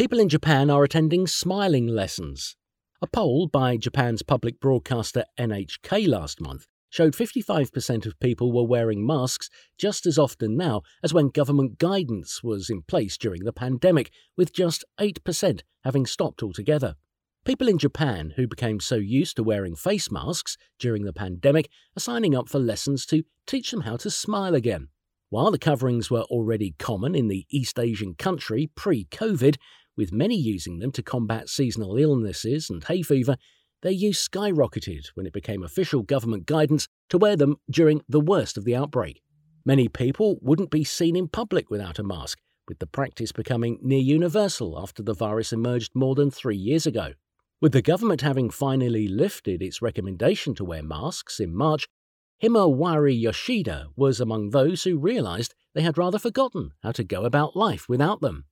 People in Japan are attending smiling lessons. A poll by Japan's public broadcaster NHK last month showed 55% of people were wearing masks just as often now as when government guidance was in place during the pandemic, with just 8% having stopped altogether. People in Japan who became so used to wearing face masks during the pandemic are signing up for lessons to teach them how to smile again. While the coverings were already common in the East Asian country pre COVID, with many using them to combat seasonal illnesses and hay fever, their use skyrocketed when it became official government guidance to wear them during the worst of the outbreak. Many people wouldn't be seen in public without a mask, with the practice becoming near universal after the virus emerged more than three years ago. With the government having finally lifted its recommendation to wear masks in March, Himawari Yoshida was among those who realised they had rather forgotten how to go about life without them.